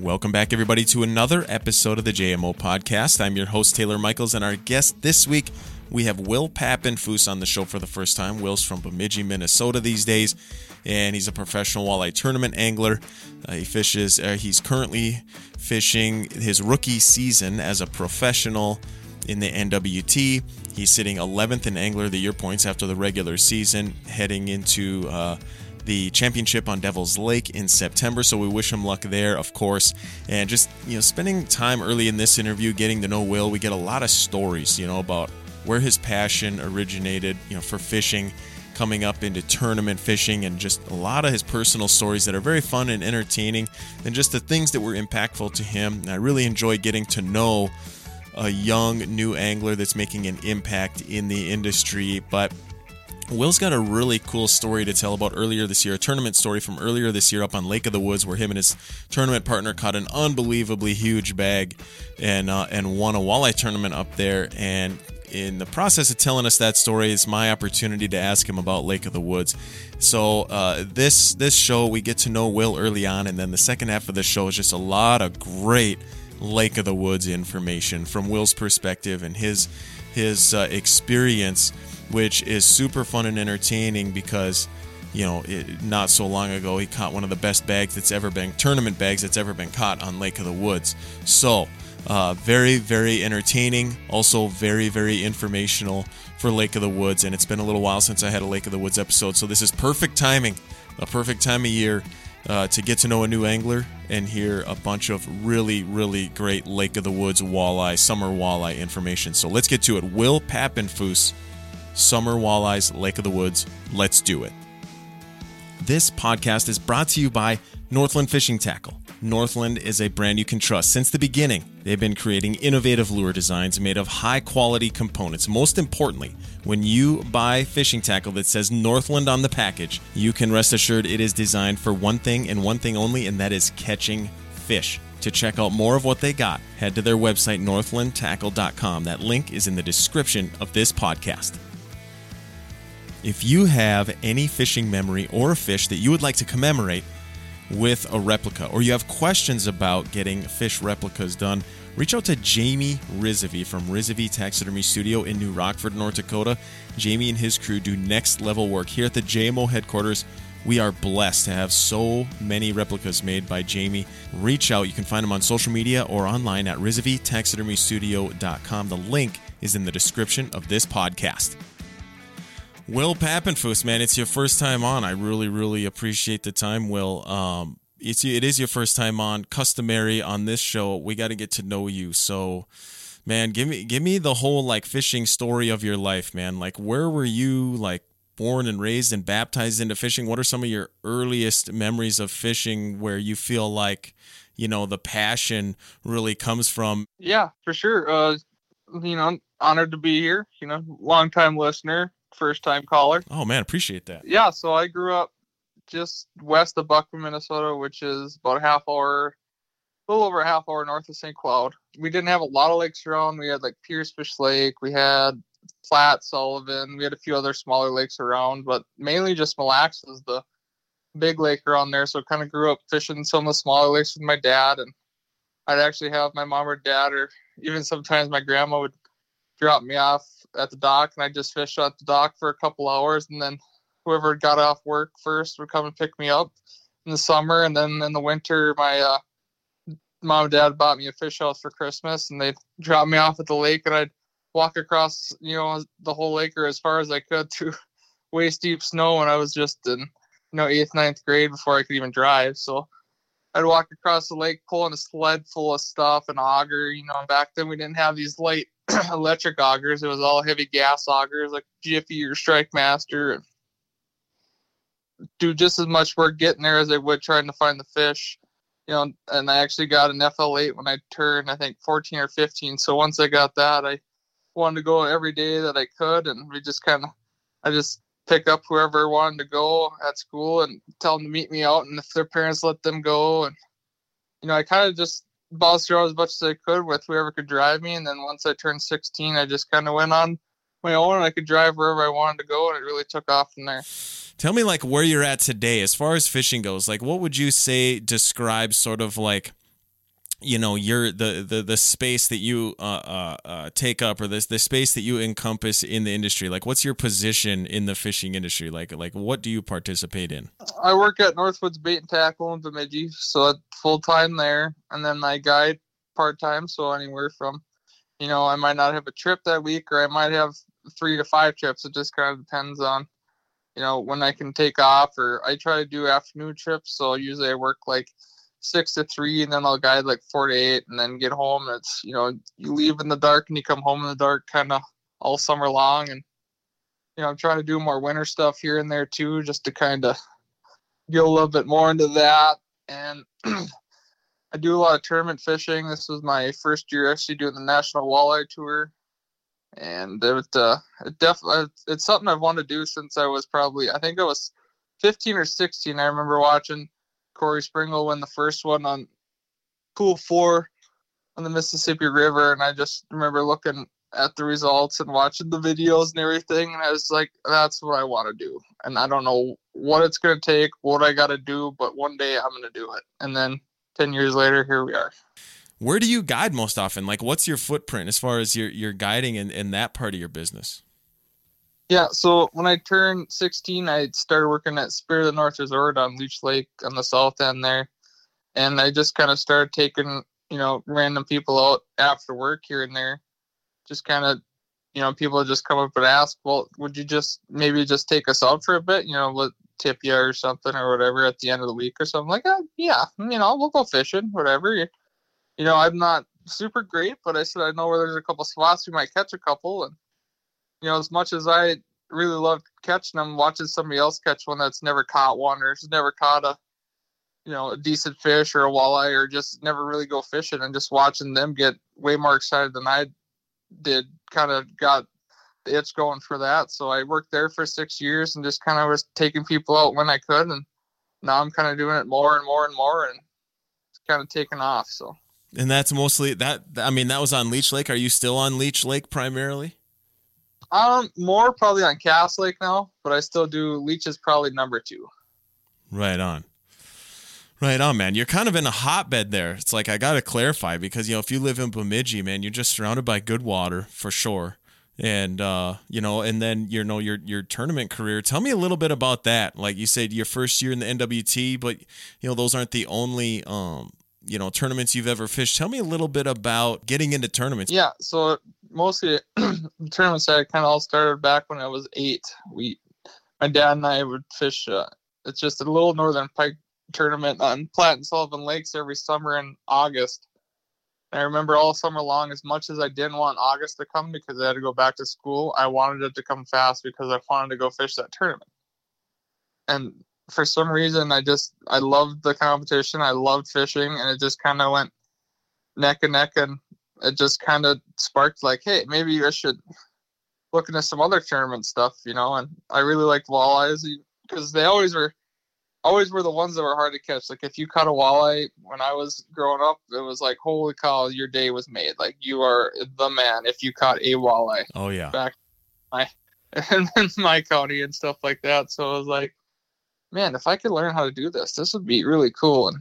Welcome back, everybody, to another episode of the JMO podcast. I'm your host, Taylor Michaels, and our guest this week, we have Will Pappenfus on the show for the first time. Will's from Bemidji, Minnesota these days, and he's a professional walleye tournament angler. Uh, he fishes, uh, he's currently fishing his rookie season as a professional in the NWT. He's sitting 11th in Angler of the Year points after the regular season, heading into uh, the championship on Devil's Lake in September. So we wish him luck there, of course. And just, you know, spending time early in this interview getting to know Will, we get a lot of stories, you know, about where his passion originated, you know, for fishing, coming up into tournament fishing, and just a lot of his personal stories that are very fun and entertaining, and just the things that were impactful to him. And I really enjoy getting to know a young new angler that's making an impact in the industry. But Will's got a really cool story to tell about earlier this year, a tournament story from earlier this year up on Lake of the Woods, where him and his tournament partner caught an unbelievably huge bag and uh, and won a walleye tournament up there. And in the process of telling us that story, it's my opportunity to ask him about Lake of the Woods. So uh, this this show, we get to know Will early on, and then the second half of the show is just a lot of great Lake of the Woods information from Will's perspective and his his uh, experience which is super fun and entertaining because you know it, not so long ago he caught one of the best bags that's ever been tournament bags that's ever been caught on lake of the woods so uh, very very entertaining also very very informational for lake of the woods and it's been a little while since i had a lake of the woods episode so this is perfect timing a perfect time of year uh, to get to know a new angler and hear a bunch of really, really great Lake of the Woods walleye, summer walleye information. So let's get to it. Will Pappenfus summer walleyes, Lake of the Woods. Let's do it. This podcast is brought to you by Northland Fishing Tackle. Northland is a brand you can trust. Since the beginning, they've been creating innovative lure designs made of high quality components. Most importantly, when you buy fishing tackle that says Northland on the package, you can rest assured it is designed for one thing and one thing only, and that is catching fish. To check out more of what they got, head to their website, northlandtackle.com. That link is in the description of this podcast. If you have any fishing memory or a fish that you would like to commemorate with a replica, or you have questions about getting fish replicas done, reach out to Jamie Risovi from Risovi Taxidermy Studio in New Rockford, North Dakota. Jamie and his crew do next level work here at the JMO headquarters. We are blessed to have so many replicas made by Jamie. Reach out. You can find him on social media or online at RisoviTaxidermyStudio.com. The link is in the description of this podcast. Will Pappenfus, man, it's your first time on. I really, really appreciate the time, Will. Um, it's it is your first time on. Customary on this show, we got to get to know you. So, man, give me give me the whole like fishing story of your life, man. Like, where were you like born and raised and baptized into fishing? What are some of your earliest memories of fishing where you feel like you know the passion really comes from? Yeah, for sure. Uh, you know, honored to be here. You know, long time listener first time caller. Oh man, appreciate that. Yeah, so I grew up just west of Buckman, Minnesota, which is about a half hour, a little over a half hour north of St. Cloud. We didn't have a lot of lakes around. We had like Piercefish Lake, we had Platte, Sullivan, we had a few other smaller lakes around, but mainly just Mille Lacs was the big lake around there. So I kind of grew up fishing some of the smaller lakes with my dad, and I'd actually have my mom or dad, or even sometimes my grandma would drop me off at the dock, and I just fished at the dock for a couple hours, and then whoever got off work first would come and pick me up in the summer, and then in the winter, my uh, mom and dad bought me a fish house for Christmas, and they'd drop me off at the lake, and I'd walk across, you know, the whole lake or as far as I could to waist deep snow when I was just in, you know, eighth, ninth grade before I could even drive. So I'd walk across the lake pulling a sled full of stuff and auger. You know, back then we didn't have these light electric augers. It was all heavy gas augers like Jiffy or Strike Master. Do just as much work getting there as I would trying to find the fish. You know, and I actually got an FL8 when I turned, I think, 14 or 15. So once I got that, I wanted to go every day that I could, and we just kind of, I just pick up whoever wanted to go at school and tell them to meet me out, and if their parents let them go, and you know, I kind of just bounced around as much as I could with whoever could drive me, and then once I turned 16, I just kind of went on my own, and I could drive wherever I wanted to go, and it really took off from there. Tell me, like, where you're at today as far as fishing goes. Like, what would you say describes sort of like you know your the the the space that you uh, uh, uh, take up or this the space that you encompass in the industry like what's your position in the fishing industry? Like like what do you participate in? I work at northwoods bait and tackle in bemidji so full time there and then i guide part-time so anywhere from you know i might not have a trip that week or i might have three to five trips it just kind of depends on you know when i can take off or i try to do afternoon trips so usually i work like six to three, and then I'll guide like four to eight, and then get home. It's you know you leave in the dark and you come home in the dark, kind of all summer long, and you know I'm trying to do more winter stuff here and there too, just to kind of get a little bit more into that. And I do a lot of tournament fishing. This was my first year actually doing the national walleye tour, and it uh, it definitely it's something I've wanted to do since I was probably I think I was 15 or 16. I remember watching Korey Sprengel win the first one on pool four on the Mississippi River, and I just remember looking at the results and watching the videos and everything, and I was like, "That's what I want to do." And I don't know what it's gonna take, what I got to do, but one day I'm gonna do it. And then ten years later, here we are. Where do you guide most often? Like, what's your footprint as far as your your guiding in, in that part of your business? Yeah, so when I turned 16, I started working at Spirit of the North Resort on Leech Lake on the south end there. And I just kind of started taking, you know, random people out after work here and there. Just kind of, you know, people just come up and ask, well, would you just maybe just take us out for a bit? You know, let tip you or something or whatever at the end of the week or something like that. Yeah, you know, we'll go fishing, whatever. You know, I'm not super great, but I said I know where there's a couple spots we might catch a couple and you know, as much as I really love catching them, watching somebody else catch one that's never caught one or has never caught a, you know, a decent fish or a walleye or just never really go fishing and just watching them get way more excited than I did kind of got the itch going for that. So I worked there for six years and just kind of was taking people out when I could. And now I'm kind of doing it more and more and more and it's kind of taken off. So. And that's mostly that. I mean, that was on Leech Lake. Are you still on Leech Lake primarily? Um, more probably on Cass Lake now, but I still do Leech is probably number two. Right on. Right on, man. You're kind of in a hotbed there. It's like I gotta clarify because you know if you live in Bemidji, man, you're just surrounded by good water for sure. And uh, you know, and then you know your your tournament career. Tell me a little bit about that. Like you said, your first year in the NWT, but you know those aren't the only um you know tournaments you've ever fished. Tell me a little bit about getting into tournaments. Yeah, so mostly the tournaments I kind of all started back when I was eight. We, my dad and I would fish. Uh, it's just a little northern pike tournament on Platte and Sullivan Lakes every summer in August. And I remember all summer long, as much as I didn't want August to come because I had to go back to school, I wanted it to come fast because I wanted to go fish that tournament. And for some reason, I just I loved the competition. I loved fishing, and it just kind of went neck and neck. And it just kind of sparked like, hey, maybe I should look into some other tournament stuff, you know. And I really liked walleyes because they always were, always were the ones that were hard to catch. Like if you caught a walleye when I was growing up, it was like, holy cow, your day was made. Like you are the man if you caught a walleye. Oh yeah. Back my and then my county and stuff like that. So I was like, man, if I could learn how to do this, this would be really cool. And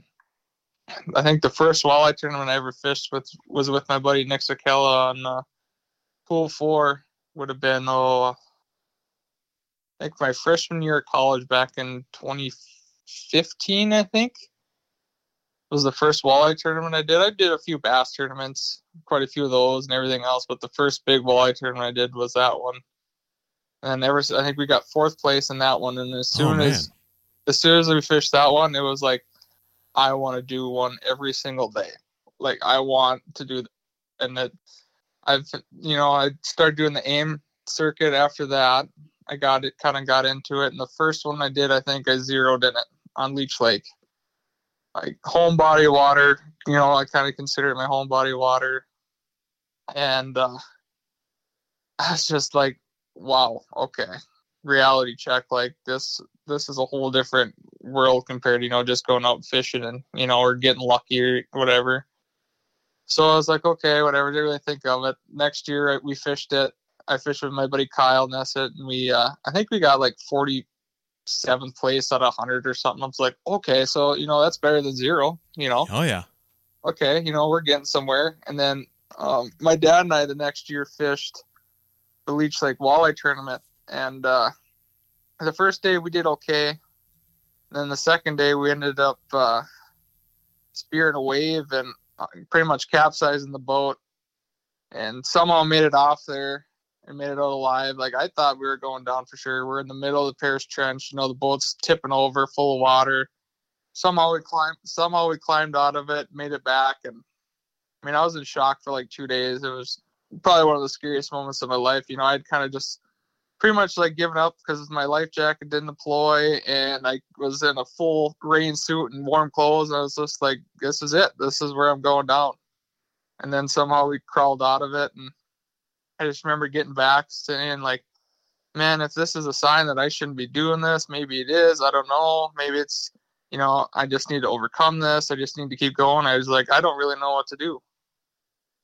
I think the first walleye tournament I ever fished with was with my buddy Nick Sakella on uh, pool four. Would have been oh, I think my freshman year of college back in 2015. I think was the first walleye tournament I did. I did a few bass tournaments, quite a few of those, and everything else. But the first big walleye tournament I did was that one. And ever, I think we got fourth place in that one. And as oh, soon oh, as as soon as we fished that one, it was like I want to do one every single day. Like I want to do, and that I've you know I started doing the AIM circuit after that. I got it, kind of got into it, and the first one I did, I think I zeroed in it on Leech Lake. Like home body water, you know, I kind of consider it my home body water, and uh, I was just like, wow, okay, reality check. Like this, this is a whole different world compared to you know just going out fishing and you know or getting lucky or whatever. So I was like, okay, whatever. Didn't really think of it. Next year we fished it. I fished with my buddy Kyle Nessett, and we uh, I think we got like forty seventh place out of hundred or something. I was like, okay, so you know that's better than zero. You know. Oh yeah. okay, you know, we're getting somewhere. And then um, my dad and I the next year fished the Leech Lake Walleye tournament, and uh, the first day we did okay. Then the second day we ended up uh, spearing a wave and uh, pretty much capsizing the boat, and somehow made it off there and made it out alive. Like I thought we were going down for sure. We're in the middle of the Paris Trench. You know, the boat's tipping over, full of water. Somehow we climbed. Somehow we climbed out of it, made it back, and I mean, I was in shock for like two days. It was probably one of the scariest moments of my life. You know, I'd kind of just pretty much like given up because my life jacket didn't deploy and I was in a full rain suit and warm clothes. And I was just like, this is it. This is where I'm going down. And then somehow we crawled out of it. And I just remember getting back saying, like, man, if this is a sign that I shouldn't be doing this, maybe it is. I don't know. Maybe it's, you know, I just need to overcome this. I just need to keep going. I was like, I don't really know what to do.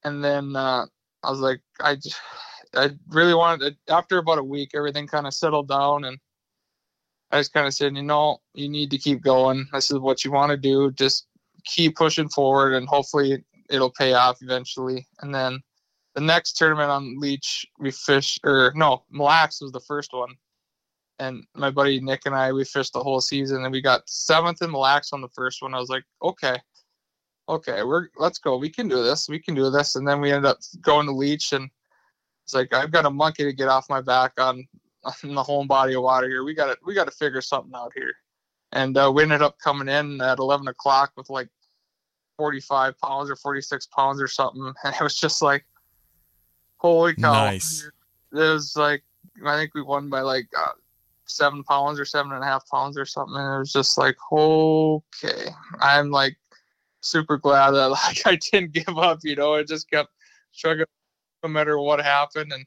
And then uh, I was like, I just, I really wanted to, after about a week, everything kind of settled down and I just kind of said, you know, you need to keep going. This is what you want to do. Just keep pushing forward and hopefully it'll pay off eventually. And then the next tournament on Leech, we fished, or no, Mille Lacs was the first one. And my buddy Nick and I, we fished the whole season and we got seventh in Mille Lacs on the first one. I was like, okay, okay, we're, let's go. We can do this. We can do this. And then we ended up going to Leech and it's like I've got a monkey to get off my back on, on the whole body of water here. We got to we got to figure something out here. And uh, we ended up coming in at 11 o'clock with like 45 pounds or 46 pounds or something, and it was just like, holy cow! Nice. It was like I think we won by like uh, seven pounds or seven and a half pounds or something. And it was just like, okay, I'm like super glad that like I didn't give up. You know, I just kept chugging no matter what happened. And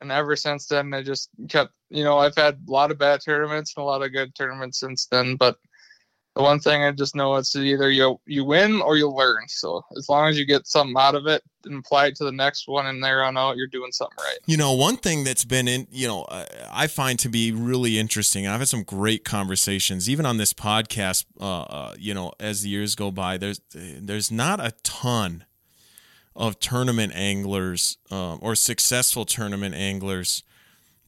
and ever since then I just kept you know I've had a lot of bad tournaments and a lot of good tournaments since then but the one thing I just know is either you you win or you learn. So as long as you get something out of it and apply it to the next one and there on out you're doing something right. You know one thing that's been in you know I find to be really interesting I've had some great conversations even on this podcast uh, uh, you know as the years go by there's there's not a ton of tournament anglers um, or successful tournament anglers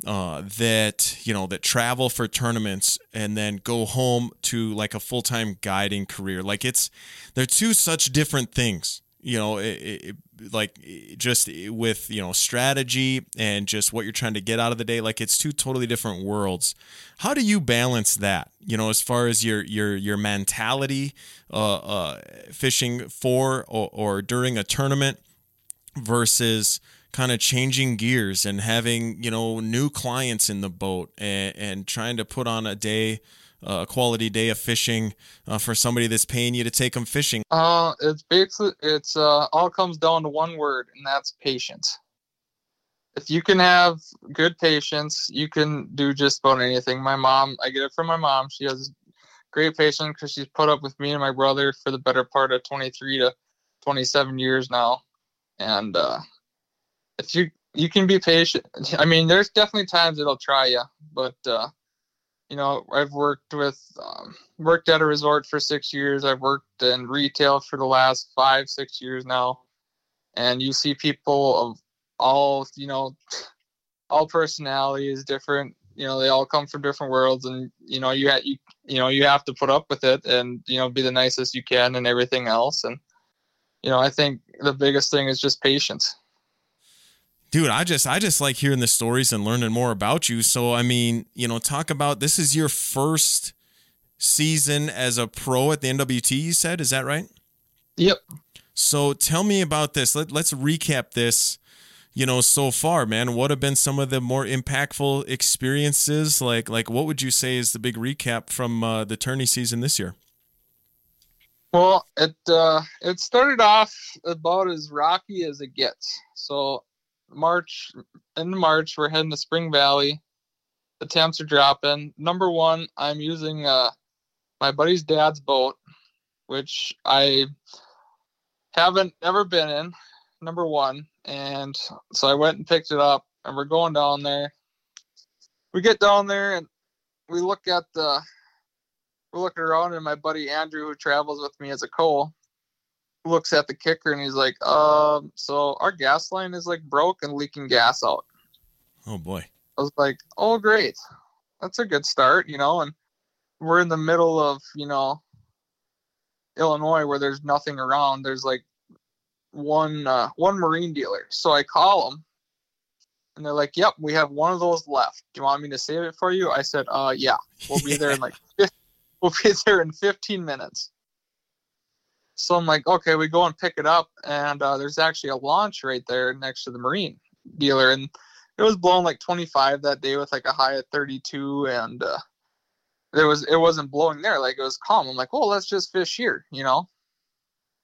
uh, that you know that travel for tournaments and then go home to like a full-time guiding career. Like it's they're two such different things you know it, it, like just with you know strategy and just what you're trying to get out of the day like it's two totally different worlds. How do you balance that you know as far as your your your mentality uh, uh, fishing for or, or during a tournament versus kind of changing gears and having you know new clients in the boat and, and trying to put on a day a quality day of fishing uh, for somebody that's paying you to take them fishing. Uh it's basically it's uh all comes down to one word and that's patience. If you can have good patience you can do just about anything. My mom i get it from my mom. She has great patience because she's put up with me and my brother for the better part of 23 to 27 years now. And uh, if you you can be patient. I mean, there's definitely times it'll try you, but uh, you know, I've worked with um, worked at a resort for six years. I've worked in retail for the last five six years now, and you see people of all you know, all personalities different. You know, they all come from different worlds, and you know, you ha- you you know you have to put up with it, and you know, be the nicest you can, and everything else, and you know, I think the biggest thing is just patience. Dude, I just I just like hearing the stories and learning more about you. So I mean, you know, talk about this is your first season as a pro at the NWT, you said, is that right? Yep. So tell me about this. Let, let's recap this, you know, so far, man. What have been some of the more impactful experiences? Like like what would you say is the big recap from uh, the tourney season this year? Well, it uh, it started off about as rocky as it gets. So March in March we're heading to Spring Valley. The temps are dropping. Number one, I'm using uh, my buddy's dad's boat, which I haven't ever been in. Number one, and so I went and picked it up, and we're going down there. We get down there and we look at the we're looking around, and my buddy Andrew, who travels with me as a co, looks at the kicker and he's like, um, so our gas line is like broke and leaking gas out. Oh boy. I was like, oh great, that's a good start, you know. And we're in the middle of you know Illinois where there's nothing around. There's like one uh, one marine dealer. So I call them, and they're like, "Yep, we have one of those left. Do you want me to save it for you?" I said, "Uh, yeah, we'll be there in like we'll be there in 15 minutes." So I'm like, okay, we go and pick it up, and uh, there's actually a launch right there next to the marine dealer, and it was blowing like 25 that day with like a high of 32, and uh, there was it wasn't blowing there, like it was calm. I'm like, well, let's just fish here, you know.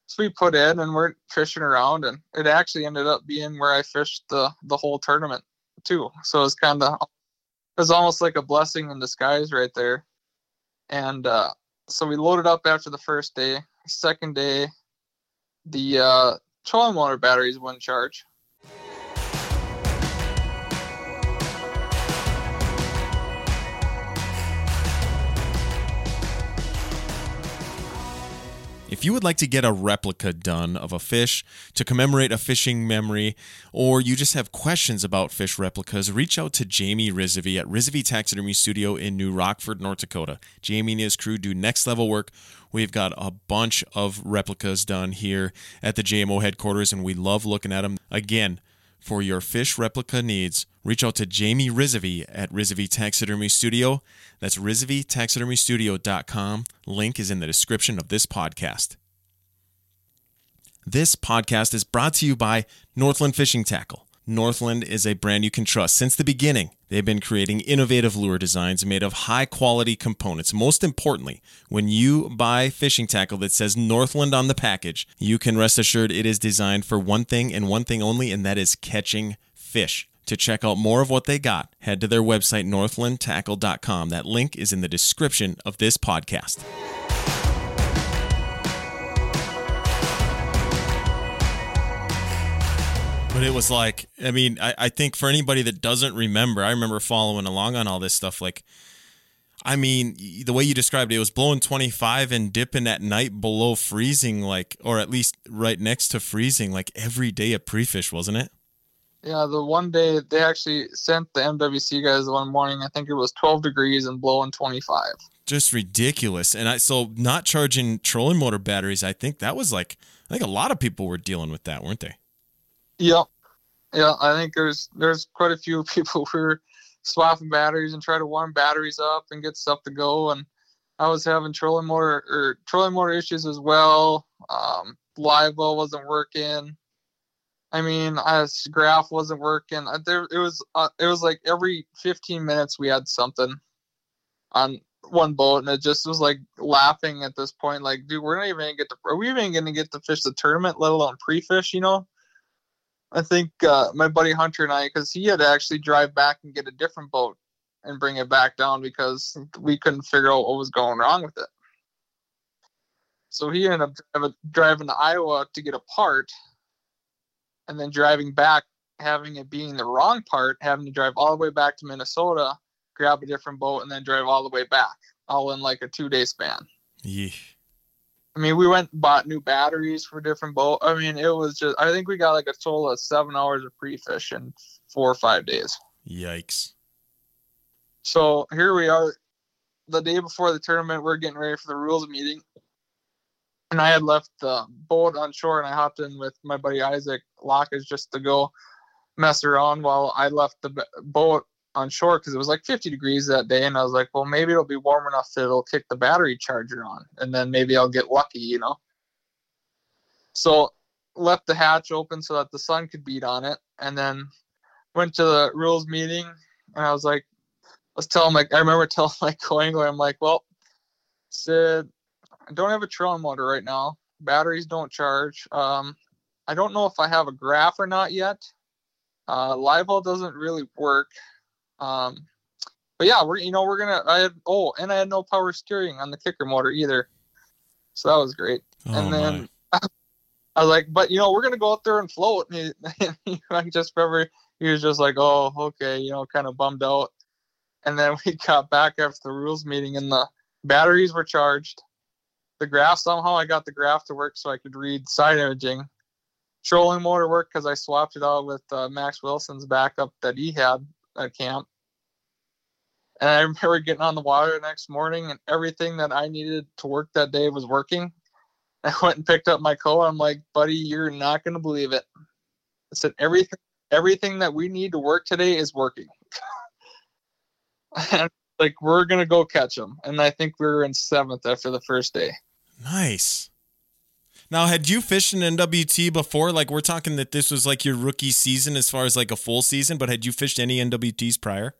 So we put in and we're fishing around, and it actually ended up being where I fished the the whole tournament too. So it was kind of it was almost like a blessing in disguise right there. And uh, so we loaded up after the first day. Second day, the uh, trolling motor batteries wouldn't charge. If you would like to get a replica done of a fish to commemorate a fishing memory, or you just have questions about fish replicas, reach out to Jamie Risovi at Risovi Taxidermy Studio in New Rockford, North Dakota. Jamie and his crew do next level work. We've got a bunch of replicas done here at the JMO headquarters, and we love looking at them. Again, for your fish replica needs, reach out to Jamie Risovi at Risovi Taxidermy Studio. That's RisoviTaxidermyStudio.com. Link is in the description of this podcast. This podcast is brought to you by Northland Fishing Tackle. Northland is a brand you can trust. Since the beginning, they've been creating innovative lure designs made of high quality components. Most importantly, when you buy fishing tackle that says Northland on the package, you can rest assured it is designed for one thing and one thing only, and that is catching fish. To check out more of what they got, head to their website, northlandtackle.com. That link is in the description of this podcast. It was like, I mean, I, I think for anybody that doesn't remember, I remember following along on all this stuff. Like, I mean, the way you described it, it was blowing 25 and dipping at night below freezing, like, or at least right next to freezing, like every day at pre-fish, wasn't it? Yeah, the one day they actually sent the MWC guys one morning. I think it was 12 degrees and blowing 25. Just ridiculous. And I so not charging trolling motor batteries. I think that was like I think a lot of people were dealing with that, weren't they? Yep. Yeah, I think there's there's quite a few people who were swapping batteries and try to warm batteries up and get stuff to go. And I was having trolling motor or trolling motor issues as well. Um, live well wasn't working. I mean, I, graph wasn't working. There, it was uh, it was like every 15 minutes we had something on one boat, and it just was like laughing at this point. Like, dude, we're not even gonna get to. Are we even gonna get to fish the tournament, let alone pre-fish? You know. I think uh, my buddy Hunter and I, because he had to actually drive back and get a different boat and bring it back down because we couldn't figure out what was going wrong with it. So he ended up driving to Iowa to get a part, and then driving back, having it being the wrong part, having to drive all the way back to Minnesota, grab a different boat, and then drive all the way back, all in like a two day span. Yeesh. I mean, we went bought new batteries for different boat. I mean, it was just. I think we got like a total of seven hours of pre-fish in four or five days. Yikes! So here we are, the day before the tournament. We're getting ready for the rules meeting, and I had left the boat on shore, and I hopped in with my buddy Isaac Lockus just to go mess around while I left the boat on shore because it was like 50 degrees that day and i was like well maybe it'll be warm enough that it'll kick the battery charger on and then maybe i'll get lucky you know? So left the hatch open so that the sun could beat on it and then went to the rules meeting and i was like let's tell him like i remember telling my co-angler i'm like well sid i don't have a trolling motor right now. Batteries don't charge. Um i don't know if i have a graph or not yet. Uh, live well doesn't really work um, but yeah, we're you know we're gonna. I had oh, and I had no power steering on the kicker motor either, so that was great. Oh, and then I was like, but you know we're gonna go out there and float. And he, I just remember he was just like, oh okay, you know, kind of bummed out. And then we got back after the rules meeting, and the batteries were charged, the graph somehow. I got the graph to work so I could read side imaging. Trolling motor worked because I swapped it out with uh, Max Wilson's backup that he had at camp. And I remember getting on the water the next morning, and everything that I needed to work that day was working. I went and picked up my coat. I'm like, buddy, you're not going to believe it. I said, everything, everything that we need to work today is working. and like, we're going to go catch them. And I think we were in seventh after the first day. Nice. Now, had you fished an NWT before? Like, we're talking that this was like your rookie season as far as like a full season, but had you fished any NWTs prior?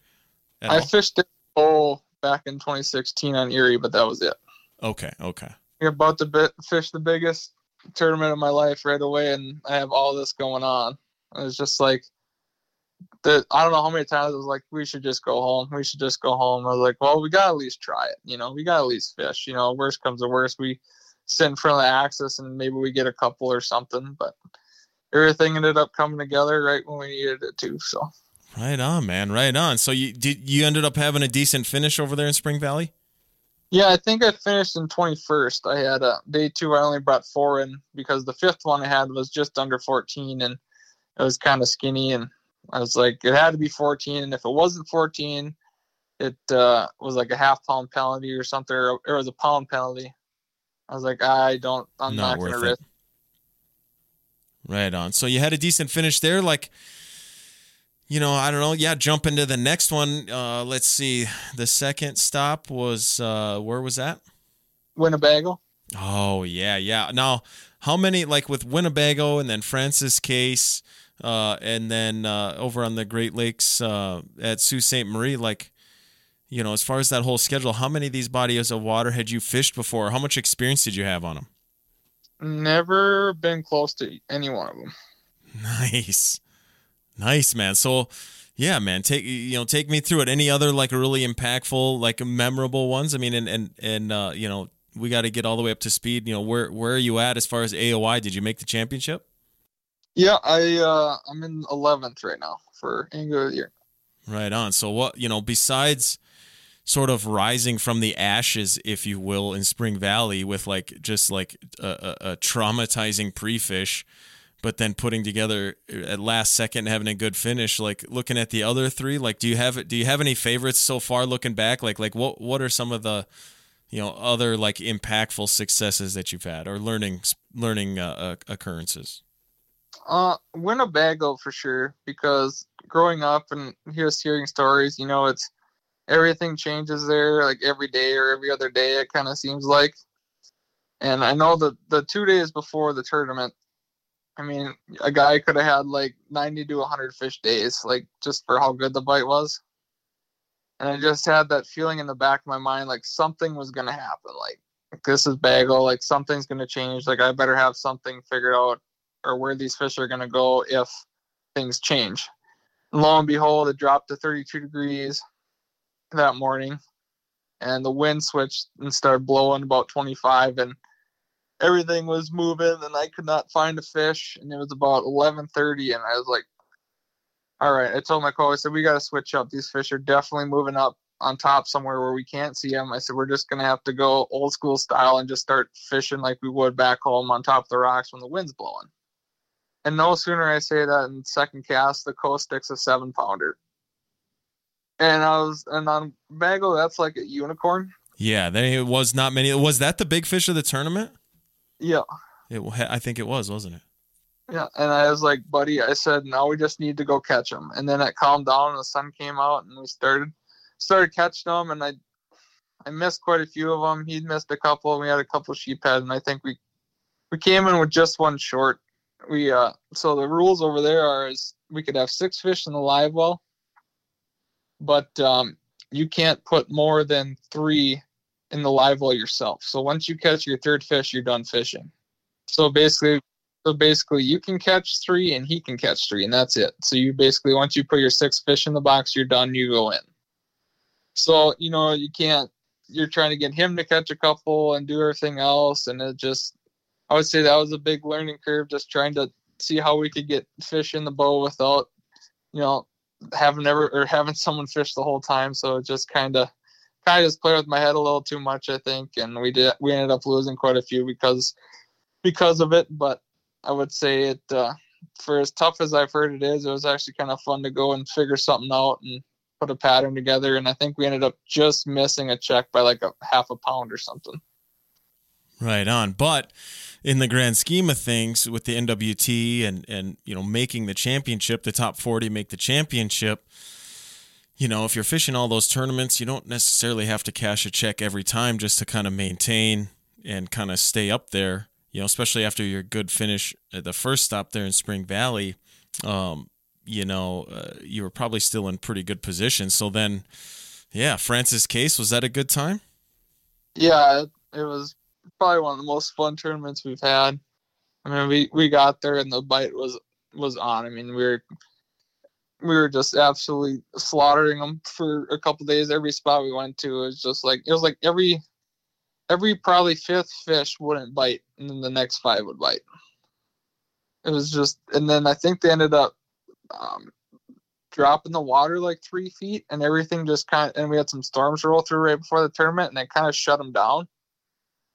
I all? fished it full back in 2016 on Erie, but that was it. Okay, okay. You're about to bit, fish the biggest tournament of my life right away, and I have all this going on. It was just like, the, I don't know how many times I was like, we should just go home. We should just go home. I was like, well, we got to at least try it. You know, we got to at least fish. You know, worst comes to worst, we sit in front of the axis and maybe we get a couple or something. But everything ended up coming together right when we needed it to. So. Right on, man. Right on. So you did you ended up having a decent finish over there in Spring Valley? Yeah, I think I finished in 21st. I had a day two. I only brought four in because the fifth one I had was just under 14 and it was kind of skinny. And I was like, it had to be 14. And if it wasn't 14, it uh, was like a half pound penalty or something, or it was a pound penalty. I was like, I don't, I'm not, not going to risk. Right on. So you had a decent finish there. Like, you know, I don't know. Yeah, jump into the next one. Uh, let's see. The second stop was uh, where was that? Winnebago. Oh yeah, yeah. Now, how many like with Winnebago and then Francis Case, uh, and then uh, over on the Great Lakes uh, at Sault Ste. Marie, like, you know, as far as that whole schedule, how many of these bodies of water had you fished before? How much experience did you have on them? Never been close to any one of them. Nice. Nice, man. So, yeah, man, take you know, take me through it. Any other like really impactful, like memorable ones? I mean, and and and uh, you know, we got to get all the way up to speed. You know, where where are you at as far as AOI? Did you make the championship? Yeah, I uh I'm in 11th right now for Angler of the Year. Right on. So what, you know, besides sort of rising from the ashes, if you will, in Spring Valley with like just like a, a, a traumatizing pre-fish, but then putting together at last second having a good finish like looking at the other three like do you have do you have any favorites so far looking back like like what what are some of the you know other like impactful successes that you've had or learning learning uh, uh, occurrences uh winnebago for sure because growing up and just hearing stories you know it's everything changes there like every day or every other day it kind of seems like and i know that the two days before the tournament I mean, a guy could have had like 90 to 100 fish days, like just for how good the bite was. And I just had that feeling in the back of my mind, like something was going to happen. Like, this is Bago, like something's going to change. Like, I better have something figured out or where these fish are going to go if things change. And lo and behold, it dropped to 32 degrees that morning. And the wind switched and started blowing about 25. And everything was moving and I could not find a fish and it was about 11:30 and I was like all right I told my co I said we got to switch up these fish are definitely moving up on top somewhere where we can't see them I said we're just going to have to go old school style and just start fishing like we would back home on top of the rocks when the wind's blowing and no sooner I say that in second cast the coast sticks a 7 pounder and I was and on Bago that's like a unicorn yeah, there was not many. Was that the big fish of the tournament? Yeah. It, I think it was, wasn't it? Yeah, and I was like, buddy, I said, now we just need to go catch them. And then it calmed down, and the sun came out, and we started started catching them. And I I missed quite a few of them. He missed a couple. And we had a couple sheephead, and I think we we came in with just one short. We uh so the rules over there are is we could have six fish in the live well, but um you can't put more than three in the live well yourself. So once you catch your third fish, you're done fishing. So basically, so basically, you can catch three and he can catch three, and that's it. So you basically, once you put your six fish in the box, you're done. You go in. So you know you can't. You're trying to get him to catch a couple and do everything else, and it just. I would say that was a big learning curve, just trying to see how we could get fish in the bow without, you know, having never or having someone fish the whole time. So it just kind of kind of just played with my head a little too much, I think, and we did we ended up losing quite a few because because of it. But I would say it uh, for as tough as I've heard it is, it was actually kind of fun to go and figure something out and put a pattern together. And I think we ended up just missing a check by like a half a pound or something. Right on, but in the grand scheme of things, with the NWT and and you know making the championship, the top forty make the championship you know, if you're fishing all those tournaments, you don't necessarily have to cash a check every time just to kind of maintain and kind of stay up there. You know, especially after your good finish at the first stop there in Spring Valley, um, you know, uh, you were probably still in pretty good position. So then, yeah, Francis Case was that a good time? Yeah, it was probably one of the most fun tournaments we've had. I mean, we we got there and the bite was was on. I mean, we were we were just absolutely slaughtering them for a couple days. Every spot we went to was just like it was like every every probably fifth fish wouldn't bite, and then the next five would bite. It was just, and then I think they ended up um, dropping the water like three feet, and everything just kind of, and we had some storms roll through right before the tournament, and they kind of shut them down.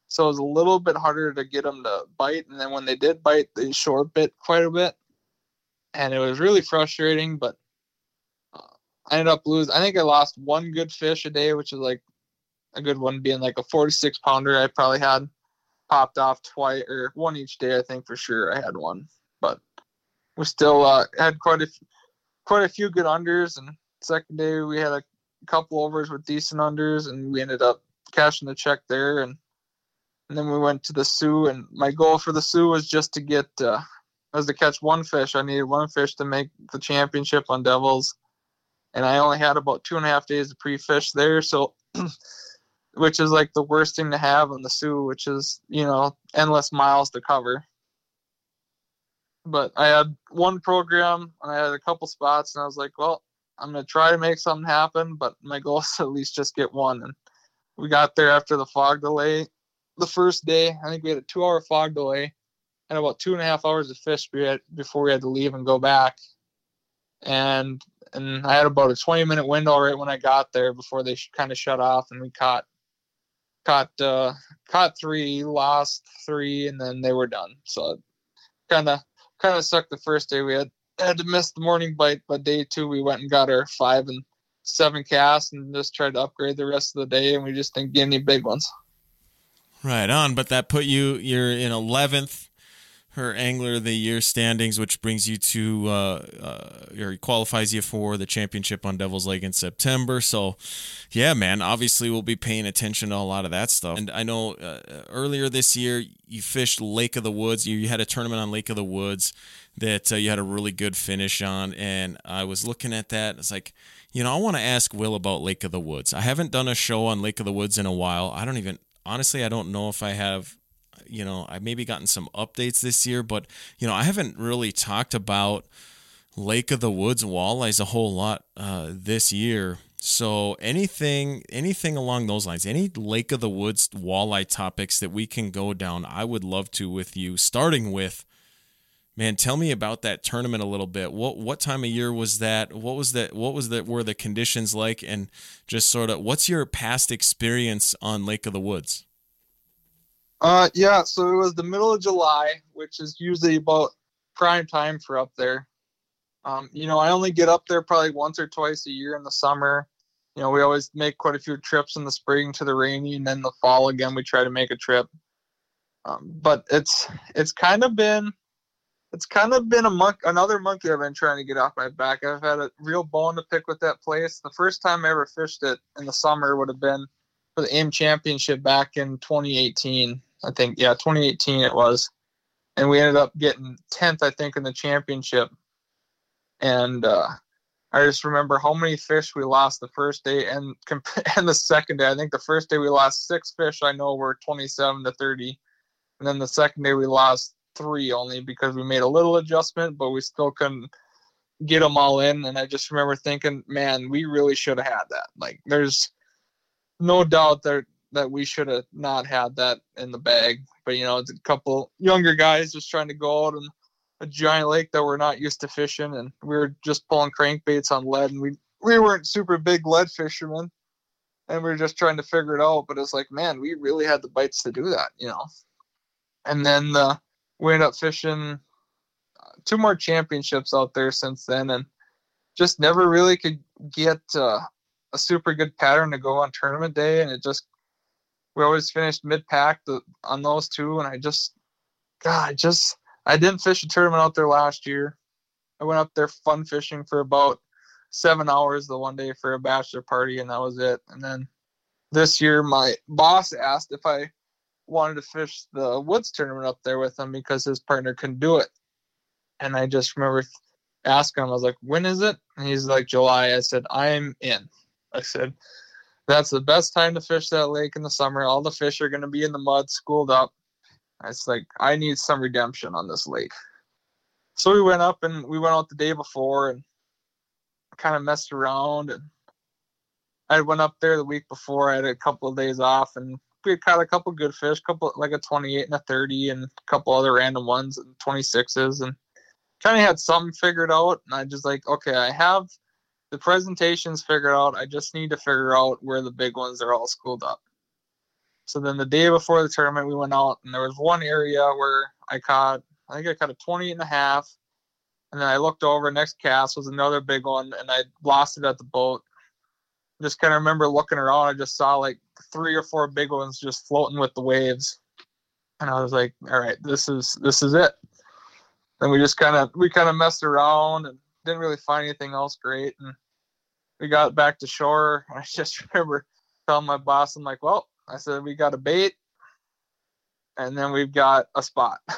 So it was a little bit harder to get them to bite, and then when they did bite, they short bit quite a bit and it was really frustrating. But uh, I ended up losing. I think I lost one good fish a day, which is like a good one, being like a 46 pounder. I probably had popped off twice or one each day. I think for sure I had one, but we still uh, had quite a quite a few good unders. And second day we had a couple overs with decent unders, and we ended up cashing the check there and. And then we went to the Soo. and my goal for the Soo was just to get uh, was to catch one fish. I needed one fish to make the championship on Devils, and I only had about two and a half days of pre-fish there. So, which is like the worst thing to have on the Soo, which is you know endless miles to cover. But I had one program and I had a couple spots, and I was like, well, I'm gonna try to make something happen, but my goal is to at least just get one. And we got there after the fog delay. The first day, I think we had a two-hour fog delay and about two and a half hours of fish before we had to leave and go back. And and I had about a 20 minute window right when I got there before they kind of shut off, and we caught caught uh, caught three, lost three, and then they were done. So kind of kind of sucked the first day. We had had to miss the morning bite, but day two we went and got our five and seven casts and just tried to upgrade the rest of the day, and we just didn't get any big ones. Right on, but that put you you're in 11th her Angler of the Year standings, which brings you to uh, uh, or qualifies you for the championship on Devil's Lake in September. So, yeah, man, obviously we'll be paying attention to a lot of that stuff. And I know uh, earlier this year you fished Lake of the Woods. You, had a tournament on Lake of the Woods that uh, you had a really good finish on, and I was looking at that. It's like, you know, I want to ask Will about Lake of the Woods. I haven't done a show on Lake of the Woods in a while. I don't even honestly, I don't know if I have you know, I've maybe gotten some updates this year, but you know, I haven't really talked about Lake of the Woods walleyes a whole lot uh, this year. So anything anything along those lines, any Lake of the Woods walleye topics that we can go down, I would love to with you. Starting with, man, tell me about that tournament a little bit. What what time of year was that? What was that? What was that? Were the conditions like? And just sort of, what's your past experience on Lake of the Woods? Uh, yeah. So it was the middle of July, which is usually about prime time for up there. Um, you know, I only get up there probably once or twice a year in the summer. You know, we always make quite a few trips in the spring to the rainy, and then the fall again we try to make a trip. Um, but it's it's kind of been it's kind of been a monk another monkey I've been trying to get off my back. I've had a real bone to pick with that place. The first time I ever fished it in the summer would have been for the AIM Championship back in 2018. I think yeah, 2018 it was, and we ended up getting 10th, I think, in the championship. And uh, I just remember how many fish we lost the first day and and the second day. I think the first day we lost six fish. I know were 27 to 30, and then the second day we lost three only because we made a little adjustment, but we still couldn't get them all in. And I just remember thinking, man, we really should have had that. Like, there's no doubt that that we should have not had that in the bag. But you know, it's a couple younger guys just trying to go out on a giant lake that we're not used to fishing, and we were just pulling crankbaits on lead, and we we weren't super big lead fishermen. and we are just trying to figure it out. But it's like, man, we really had the bites to do that, you know. And then uh, we ended up fishing uh, two more championships out there since then, and just never really could get uh, a super good pattern to go on tournament day. And it just we always finished mid pack on those two, and I just, God, I just I didn't fish a tournament out there last year. I went up there fun fishing for about seven hours the one day for a bachelor party, and that was it. And then this year, my boss asked if I wanted to fish the woods tournament up there with him because his partner couldn't do it. And I just remember asking him, I was like, when is it? And he's like, July. I said, I'm in. I said, that's the best time to fish that lake in the summer. All the fish are going to be in the mud, schooled up. It's like, I need some redemption on this lake. So we went up and we went out the day before and kind of messed around. And I went up there the week before. I had a couple of days off and we caught a couple good fish, couple like a 28 and a 30 and a couple other random ones and 26s and kind of had something figured out. And I just like, okay, I have the presentations figured out. I just need to figure out where the big ones are all schooled up. So then the day before the tournament, we went out and there was one area where I caught, I think I caught a 20 and a half. And then I looked over, next cast was another big one, and I lost it at the boat. Just kind of remember looking around, I just saw like three or four big ones just floating with the waves. And I was like, all right, this is this is it. And we just kind of we kind of messed around and didn't really find anything else great. And we got back to shore. I just remember telling my boss, I'm like, well, I said we got a bait, and then we've got a spot.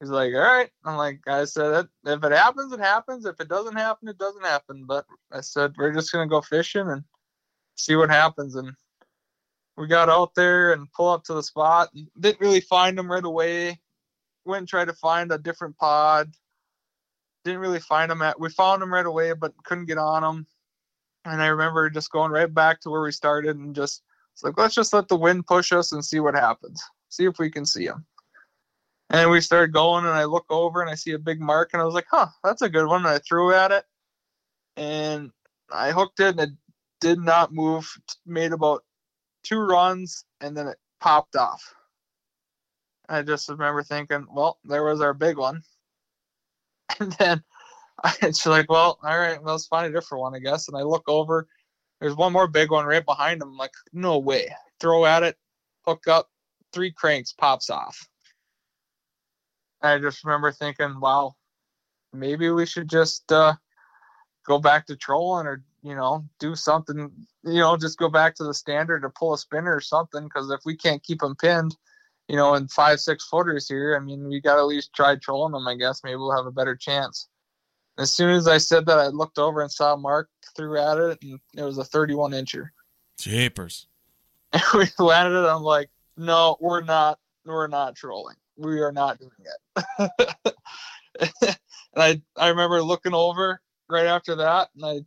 He's like, all right. I'm like, I said, if it happens, it happens. If it doesn't happen, it doesn't happen. But I said, we're just gonna go fishing and see what happens. And we got out there and pull up to the spot. Didn't really find them right away. Went and tried to find a different pod. Didn't really find them at. We found them right away, but couldn't get on them. And I remember just going right back to where we started and just like let's just let the wind push us and see what happens. See if we can see them. And we started going, and I look over and I see a big mark, and I was like, "Huh, that's a good one." And I threw at it, and I hooked it, and it did not move. Made about two runs, and then it popped off. I just remember thinking, well, there was our big one. And then it's like, well, all right, let's find a different one, I guess. And I look over, there's one more big one right behind him. I'm like, no way. Throw at it, hook up, three cranks, pops off. I just remember thinking, wow, maybe we should just uh, go back to trolling or you know, do something, you know, just go back to the standard or pull a spinner or something. Because if we can't keep them pinned, you know, in five, six footers here, I mean, we got to at least try trolling them, I guess. Maybe we'll have a better chance. As soon as I said that, I looked over and saw Mark threw at it, and it was a 31 incher. Japers. And we landed it. I'm like, no, we're not. We're not trolling. We are not doing it. and I, I remember looking over right after that, and I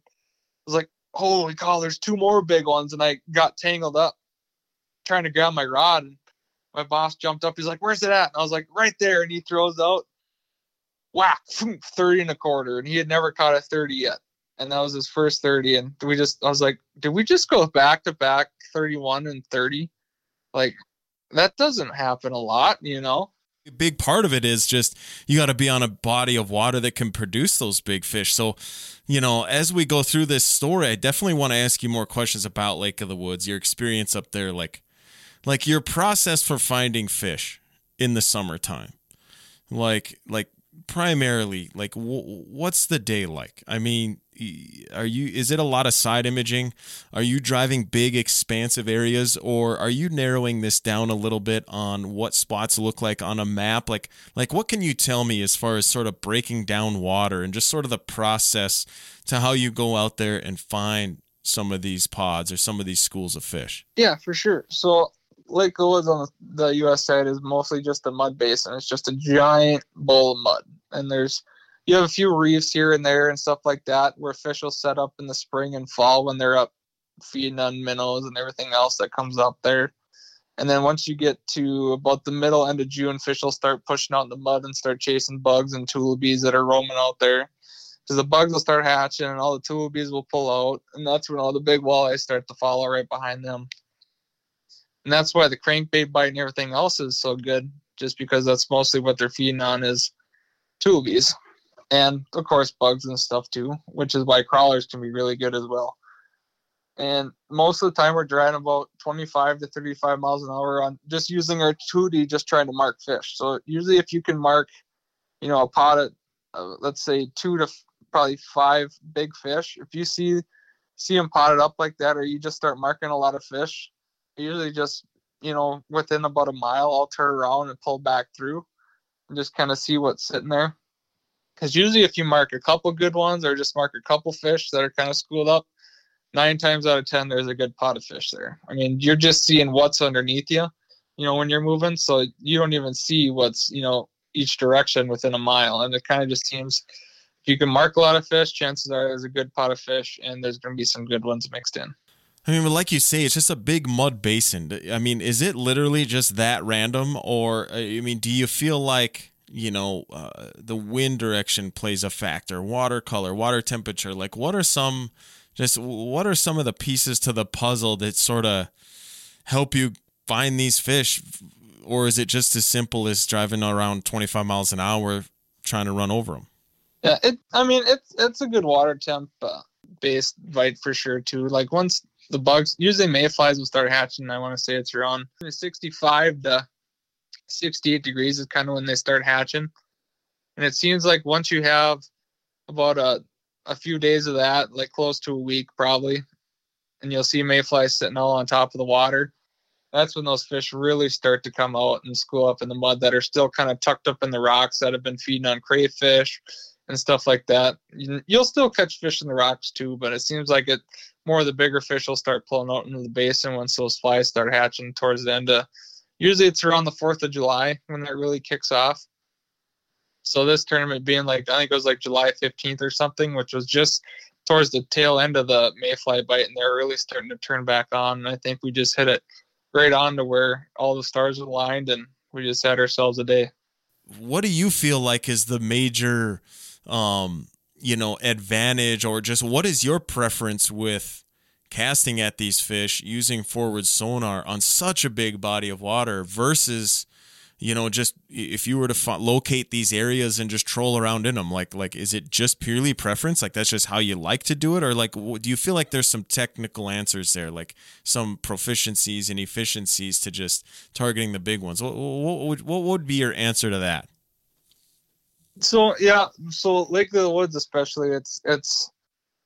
was like, holy cow, there's two more big ones. And I got tangled up trying to grab my rod. And my boss jumped up. He's like, where's it at? And I was like, right there. And he throws out, whack, 30 and a quarter. And he had never caught a 30 yet. And that was his first 30. And we just, I was like, did we just go back to back 31 and 30? Like, that doesn't happen a lot, you know? A big part of it is just you got to be on a body of water that can produce those big fish. So, you know, as we go through this story, I definitely want to ask you more questions about Lake of the Woods, your experience up there, like, like your process for finding fish in the summertime, like, like primarily, like, w- what's the day like? I mean, are you is it a lot of side imaging? Are you driving big expansive areas or are you narrowing this down a little bit on what spots look like on a map? Like like what can you tell me as far as sort of breaking down water and just sort of the process to how you go out there and find some of these pods or some of these schools of fish? Yeah for sure. So lake woods on the us side is mostly just a mud basin it's just a giant bowl of mud and there's you have a few reefs here and there and stuff like that where fish will set up in the spring and fall when they're up feeding on minnows and everything else that comes up there. And then once you get to about the middle end of June, fish will start pushing out in the mud and start chasing bugs and tullibees that are roaming out there. because the bugs will start hatching and all the tubies will pull out, and that's when all the big walleyes start to follow right behind them. And that's why the crankbait bite and everything else is so good, just because that's mostly what they're feeding on is tubies, and of course bugs and stuff too, which is why crawlers can be really good as well. And most of the time we're driving about 25 to 35 miles an hour on just using our 2D, just trying to mark fish. So usually if you can mark, you know, a pot of, uh, let's say two to f- probably five big fish, if you see see them potted up like that, or you just start marking a lot of fish, usually just you know within about a mile, I'll turn around and pull back through, and just kind of see what's sitting there. Because usually if you mark a couple good ones, or just mark a couple fish that are kind of schooled up, nine times out of ten there's a good pot of fish there. I mean, you're just seeing what's underneath you, you know, when you're moving, so you don't even see what's you know each direction within a mile, and it kind of just seems if you can mark a lot of fish, chances are there's a good pot of fish, and there's going to be some good ones mixed in. I mean, like you say, it's just a big mud basin. I mean, is it literally just that random, or I mean, do you feel like you know uh, the wind direction plays a factor, water color, water temperature? Like, what are some just what are some of the pieces to the puzzle that sort of help you find these fish or is it just as simple as driving around 25 miles an hour trying to run over them yeah it i mean it's it's a good water temp uh, based bite for sure too like once the bugs usually mayflies will start hatching i want to say it's around 65 to 68 degrees is kind of when they start hatching and it seems like once you have about a a few days of that, like close to a week probably, and you'll see mayflies sitting all on top of the water. That's when those fish really start to come out and school up in the mud that are still kind of tucked up in the rocks that have been feeding on crayfish and stuff like that. You'll still catch fish in the rocks too, but it seems like it more of the bigger fish will start pulling out into the basin once those flies start hatching towards the end of. Usually it's around the Fourth of July when that really kicks off so this tournament being like I think it was like July 15th or something, which was just towards the tail end of the mayfly bite, and they're really starting to turn back on. And I think we just hit it right on to where all the stars aligned, and we just had ourselves a day. What do you feel like is the major, um, you know, advantage, or just what is your preference with casting at these fish using forward sonar on such a big body of water versus you know just if you were to f- locate these areas and just troll around in them like like is it just purely preference? Like that's just how you like to do it? Or like do you feel like there's some technical answers there like some proficiencies and efficiencies to just targeting the big ones? What, what, would, what would be your answer to that so yeah so lake of the woods especially it's it's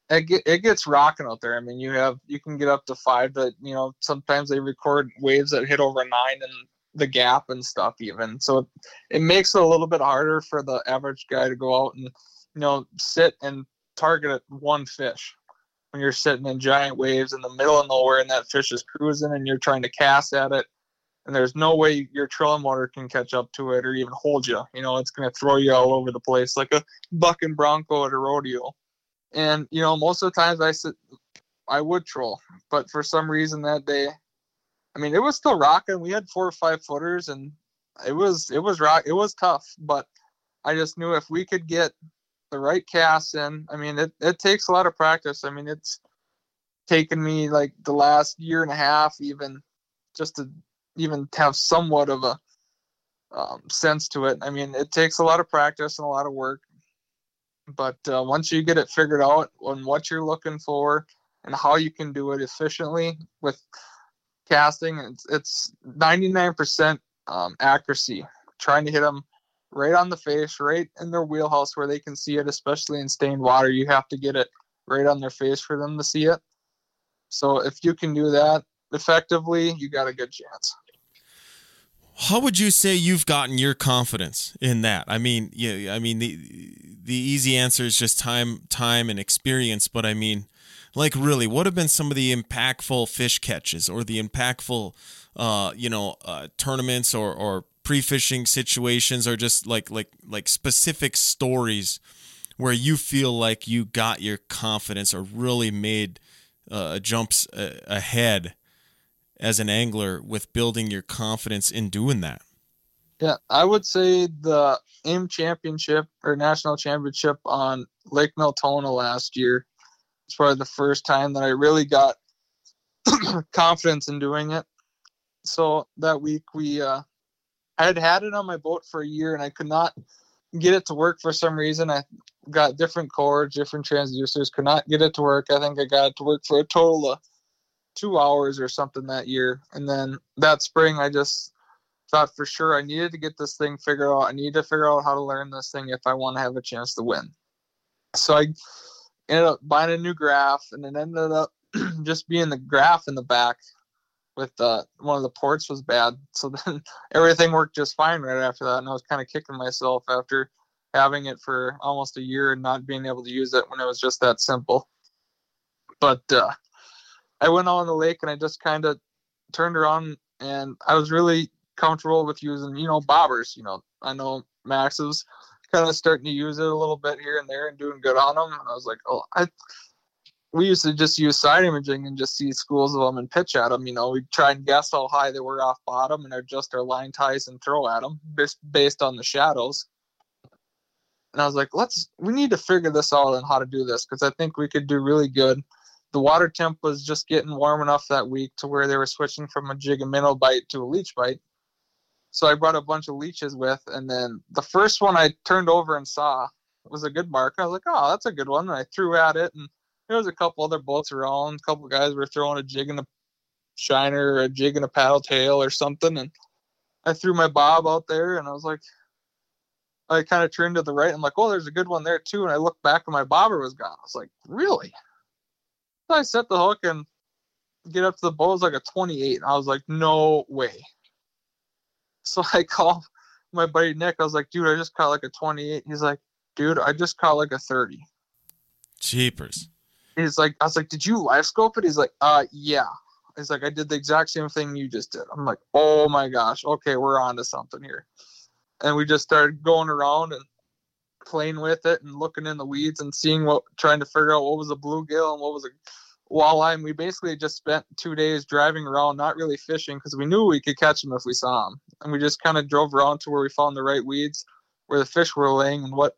it, get, it gets rocking out there. I mean you have you can get up to five but you know sometimes they record waves that hit over nine and the gap and stuff even. So it makes it a little bit harder for the average guy to go out and you know sit and target one fish when you're sitting in giant waves in the middle of nowhere and that fish is cruising and you're trying to cast at it and there's no way your trolling motor can catch up to it or even hold you you know it's going to throw you all over the place like a buck and bronco at a rodeo and you know most of the times i sit i would troll but for some reason that day I mean, it was still rocking. We had four or five footers, and it was it was rock. It was tough, but I just knew if we could get the right cast in. I mean, it it takes a lot of practice. I mean, it's taken me like the last year and a half, even just to even have somewhat of a um, sense to it. I mean, it takes a lot of practice and a lot of work. But uh, once you get it figured out on what you're looking for and how you can do it efficiently with casting. It's it's 99% um, accuracy, trying to hit them right on the face, right in their wheelhouse where they can see it. Especially in stained water, you have to get it right on their face for them to see it. So if you can do that effectively, you got a good chance. How would you say you've gotten your confidence in that? I mean, yeah, I mean the the easy answer is just time, time and experience. But I mean, like really what have been some of the impactful fish catches or the impactful uh, you know uh, tournaments or, or pre-fishing situations or just like like like specific stories where you feel like you got your confidence or really made uh, jumps uh, ahead as an angler with building your confidence in doing that yeah i would say the AIM championship or national championship on Lake Miltona last year. It's probably the first time that I really got confidence in doing it. So that week we uh, I had had it on my boat for a year and I could not get it to work for some reason. I got different cords, different transducers, could not get it to work. I think I got it to work for a total of two hours or something that year. And then that spring, I just thought for sure I needed to get this thing figured out. I need to figure out how to learn this thing if I want to have a chance to win. So I ended up buying a new graph and it ended up just being the graph in the back with uh, one of the ports was bad. So then everything worked just fine right after that. And I was kind of kicking myself after having it for almost a year and not being able to use it when it was just that simple. But uh, I went out on the lake and I just kind of turned around and I was really comfortable with using, you know, bobbers. You know, I know Max is kind of starting to use it a little bit here and there and doing good on them. And I was like, oh, I we used to just use side imaging and just see schools of them and pitch at them. You know, we try and guess how high they were off bottom and adjust our line ties and throw at them based on the shadows. And I was like, let's, we need to figure this out and how to do this because I think we could do really good. The water temp was just getting warm enough that week to where they were switching from a jig and minnow bite to a leech bite. So I brought a bunch of leeches with, and then the first one I turned over and saw was a good mark. I was like, oh, that's a good one. And I threw at it and there was a couple other boats around. A couple guys were throwing a jig and a shiner a jig and a paddle tail or something. And I threw my bob out there and I was like, I kind of turned to the right. And I'm like, oh, there's a good one there too. And I looked back and my bobber was gone. I was like, really? So I set the hook and get up to the boat. It was like a 28. I was like, no way. So I call my buddy Nick. I was like, dude, I just caught like a 28. He's like, dude, I just caught like a 30. Cheapers he's like, I was like, did you LiveScope it? He's like, uh, yeah. He's like, I did the exact same thing you just did. I'm like, oh my gosh, okay, we're on to something here. And we just started going around and playing with it and looking in the weeds and seeing what, trying to figure out what was a bluegill and what was a walleye. And we basically just spent two days driving around, not really fishing because we knew we could catch them if we saw them. And we just kind of drove around to where we found the right weeds, where the fish were laying, and what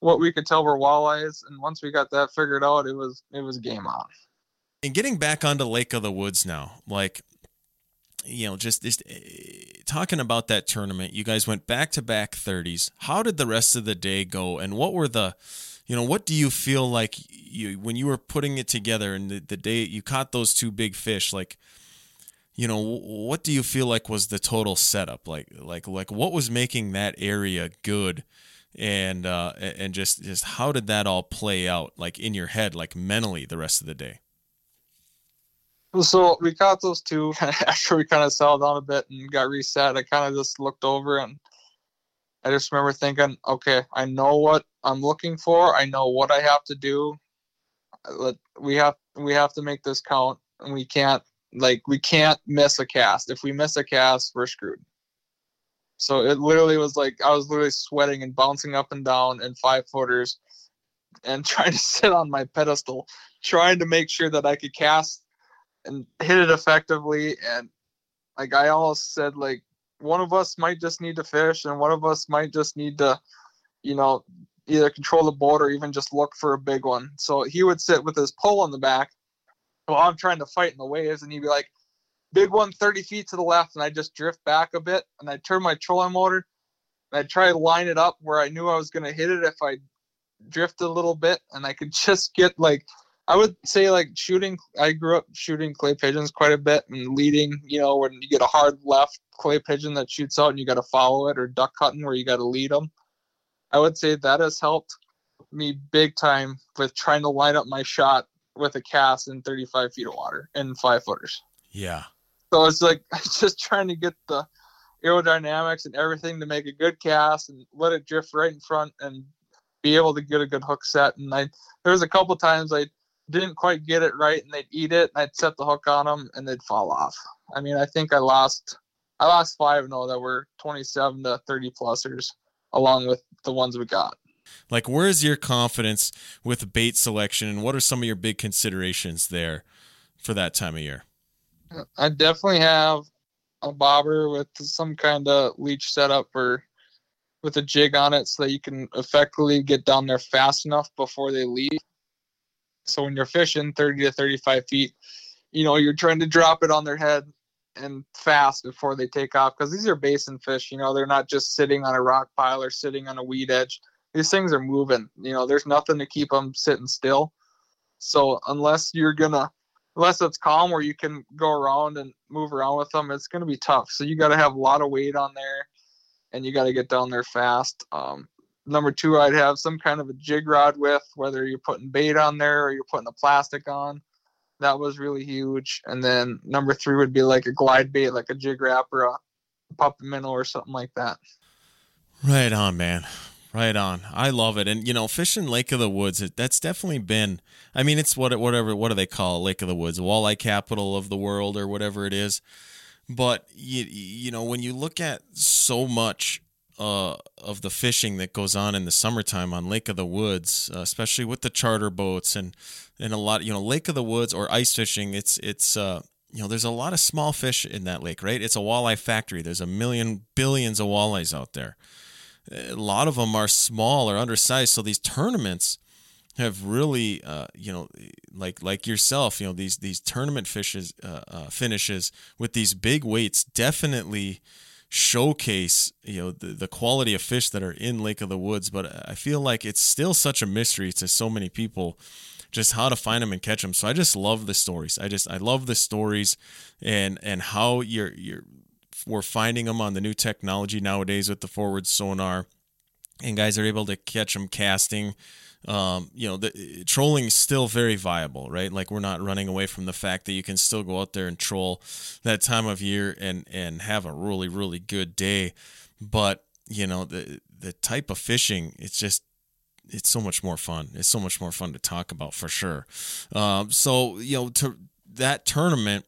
what we could tell were walleyes. And once we got that figured out, it was it was game on. And getting back onto Lake of the Woods now, like you know, just, just uh, talking about that tournament, you guys went back to back 30s. How did the rest of the day go? And what were the, you know, what do you feel like you when you were putting it together and the, the day you caught those two big fish, like, you know, what do you feel like was the total setup? Like, like, like what was making that area good? and uh, and just just how did that all play out like in your head like mentally the rest of the day so we caught those two after we kind of settled down a bit and got reset i kind of just looked over and i just remember thinking okay i know what i'm looking for. I know what i have to do. We have we have to make this count and we can't like we can't miss a cast. If we miss a cast we're screwed. So it literally was like I was literally sweating and bouncing up and down in five footers and trying to sit on my pedestal, trying to make sure that I could cast and hit it effectively. And like I almost said, like one of us might just need to fish and one of us might just need to, you know, either control the boat or even just look for a big one. So he would sit with his pole on the back while I'm trying to fight in the waves and he'd be like, big one 30 feet to the left, and I just drift back a bit, and I turn my trolling motor, and I try to line it up where I knew I was going to hit it if I drift a little bit, and I could just get like, I would say like shooting. I grew up shooting clay pigeons quite a bit and leading. You know, when you get a hard left clay pigeon that shoots out and you got to follow it, or duck hunting where you got to lead them. I would say that has helped me big time with trying to line up my shot with a cast in 35 feet of water and five footers. Yeah. So it's like just trying to get the aerodynamics and everything to make a good cast and let it drift right in front and be able to get a good hook set. And I there was a couple times I didn't quite get it right and they'd eat it and I'd set the hook on them and they'd fall off. I mean, I think I lost I lost five no that were 27 to 30 plusers along with the ones we got. Like where's your confidence with bait selection and what are some of your big considerations there for that time of year? I definitely have a bobber with some kind of leech setup or with a jig on it so that you can effectively get down there fast enough before they leave. So when you're fishing 30 to 35 feet, you know, you're trying to drop it on their head and fast before they take off because these are basin fish. You know, they're not just sitting on a rock pile or sitting on a weed edge. These things are moving. You know, there's nothing to keep them sitting still. So unless you're gonna, unless it's calm where you can go around and move around with them, it's gonna be tough. So you got to have a lot of weight on there, and you got to get down there fast. Um, number two, I'd have some kind of a jig rod with, whether you're putting bait on there or you're putting the plastic on that was really huge. And then number three would be like a glide bait, like a jig wrap or a puppet minnow or something like that. Right on, man. Right on. I love it. And you know, fishing Lake of the Woods, it, that's definitely been. I mean, it's what whatever what do they call it? Lake of the Woods, walleye capital of the world, or whatever it is. But you you know, when you look at so much uh, of the fishing that goes on in the summertime on Lake of the Woods, uh, especially with the charter boats and and a lot, you know, Lake of the Woods or ice fishing. It's it's uh, you know, there's a lot of small fish in that lake, right? It's a walleye factory. There's a million billions of walleyes out there. A lot of them are small or undersized, so these tournaments have really, uh, you know, like like yourself, you know, these these tournament fishes uh, uh, finishes with these big weights definitely showcase you know the, the quality of fish that are in lake of the woods but i feel like it's still such a mystery to so many people just how to find them and catch them. So i just love the stories. I just i love the stories and and how you're you're we're finding them on the new technology nowadays with the forward sonar. And guys are able to catch them casting um, you know, the trolling is still very viable, right? Like we're not running away from the fact that you can still go out there and troll that time of year and and have a really really good day. But you know, the the type of fishing, it's just it's so much more fun. It's so much more fun to talk about for sure. Um, so you know, to that tournament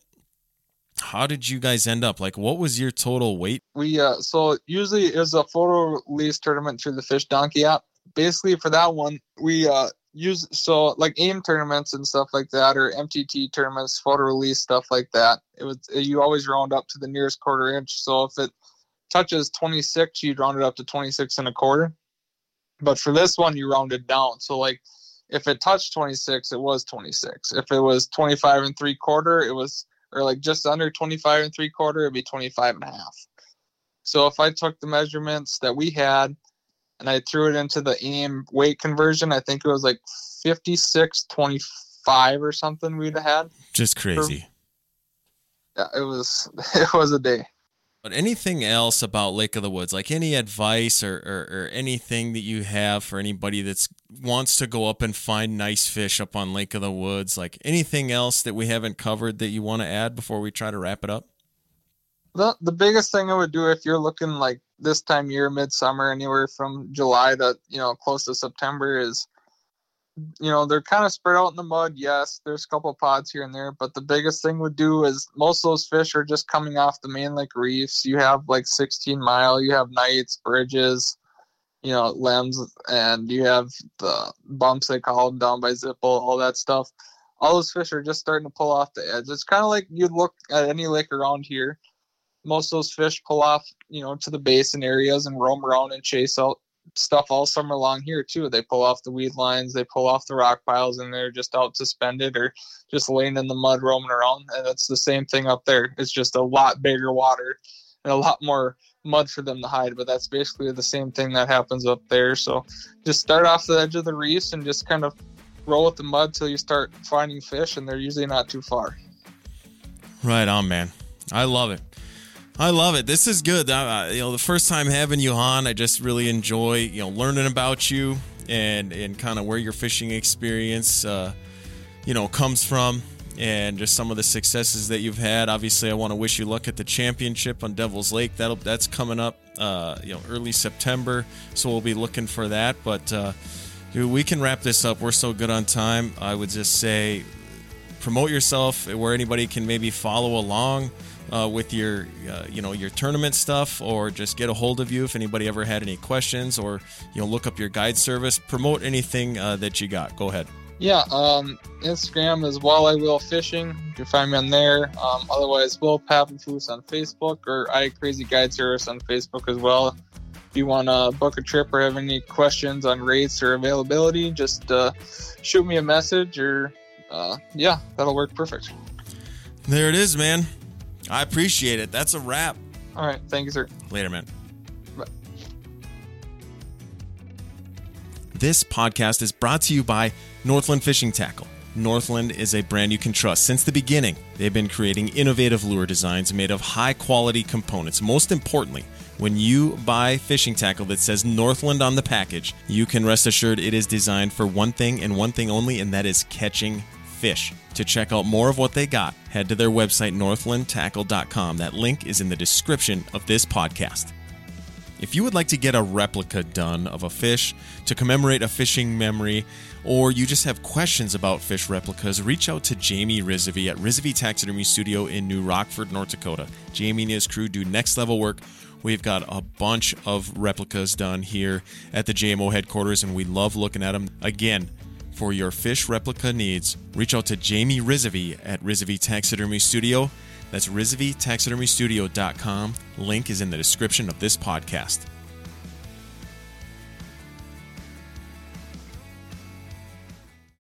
how did you guys end up like what was your total weight we uh so usually it's a photo release tournament through the FishDonkey app basically for that one, we uh, use so like AIM tournaments and stuff like that, or MTT tournaments, photo release stuff like that. It was you always round up to the nearest quarter inch. So if it touches 26, you'd round it up to 26 and a quarter. But for this one, you round it down. So like if it touched 26, it was 26. If it was 25 and three quarter, it was or like just under 25 and three quarter, it'd be 25 and a half. So if I took the measurements that we had and I threw it into the AIM weight conversion. I think it was like 56 25 or something we'd have had. Just crazy. Yeah, it was it was a day. But anything else about Lake of the Woods, like any advice or, or, or anything that you have for anybody that's wants to go up and find nice fish up on Lake of the Woods, like anything else that we haven't covered that you want to add before we try to wrap it up? The the biggest thing I would do if you're looking like this time year, midsummer, anywhere from July to you know close to September is, you know, they're kind of spread out in the mud. Yes, there's a couple pods here and there, but the biggest thing would do is most of those fish are just coming off the main lake reefs. You have like 16 mile, you have nights, bridges, you know, limbs, and you have the bumps they call them down by Zippel, all that stuff. All those fish are just starting to pull off the edge. It's kind of like you'd look at any lake around here most of those fish pull off, you know, to the basin areas and roam around and chase out stuff all summer long here too. They pull off the weed lines, they pull off the rock piles, and they're just out suspended or just laying in the mud roaming around. And it's the same thing up there. It's just a lot bigger water and a lot more mud for them to hide. But that's basically the same thing that happens up there. So just start off the edge of the reefs and just kind of roll with the mud till you start finding fish, and they're usually not too far. Right on, man. I love it. I love it. This is good. Uh, you know, the first time having you on, I just really enjoy you know learning about you and and kind of where your fishing experience uh, you know comes from and just some of the successes that you've had. Obviously, I want to wish you luck at the championship on Devil's Lake. That'll that's coming up uh, you know early September, so we'll be looking for that. But uh, we can wrap this up. We're so good on time. I would just say promote yourself where anybody can maybe follow along uh, with your uh, you know your tournament stuff or just get a hold of you if anybody ever had any questions or you know look up your guide service. Promote anything uh, that you got. Go ahead. Yeah um, instagram is walleye will fishing. You can find me on there. Um, otherwise will Pappenfus on facebook or i crazy guide service on facebook as well. If you want to book a trip or have any questions on rates or availability, just uh, shoot me a message or uh, yeah, that'll work perfect. There it is, man. I appreciate it. That's a wrap. All right. Thank you, sir. Later, man. Bye. This podcast is brought to you by Northland Fishing Tackle. Northland is a brand you can trust. Since the beginning, they've been creating innovative lure designs made of high quality components. Most importantly, when you buy fishing tackle that says Northland on the package, you can rest assured it is designed for one thing and one thing only, and that is catching fish. To check out more of what they got, head to their website, northlandtackle.com. That link is in the description of this podcast. If you would like to get a replica done of a fish to commemorate a fishing memory, or you just have questions about fish replicas, reach out to Jamie Risovi at Risovi Taxidermy Studio in New Rockford, North Dakota. Jamie and his crew do next level work. We've got a bunch of replicas done here at the JMO headquarters, and we love looking at them. Again, for your fish replica needs, reach out to Jamie Risovi at Risovi Taxidermy Studio. That's RisoviTaxidermyStudio.com. Link is in the description of this podcast.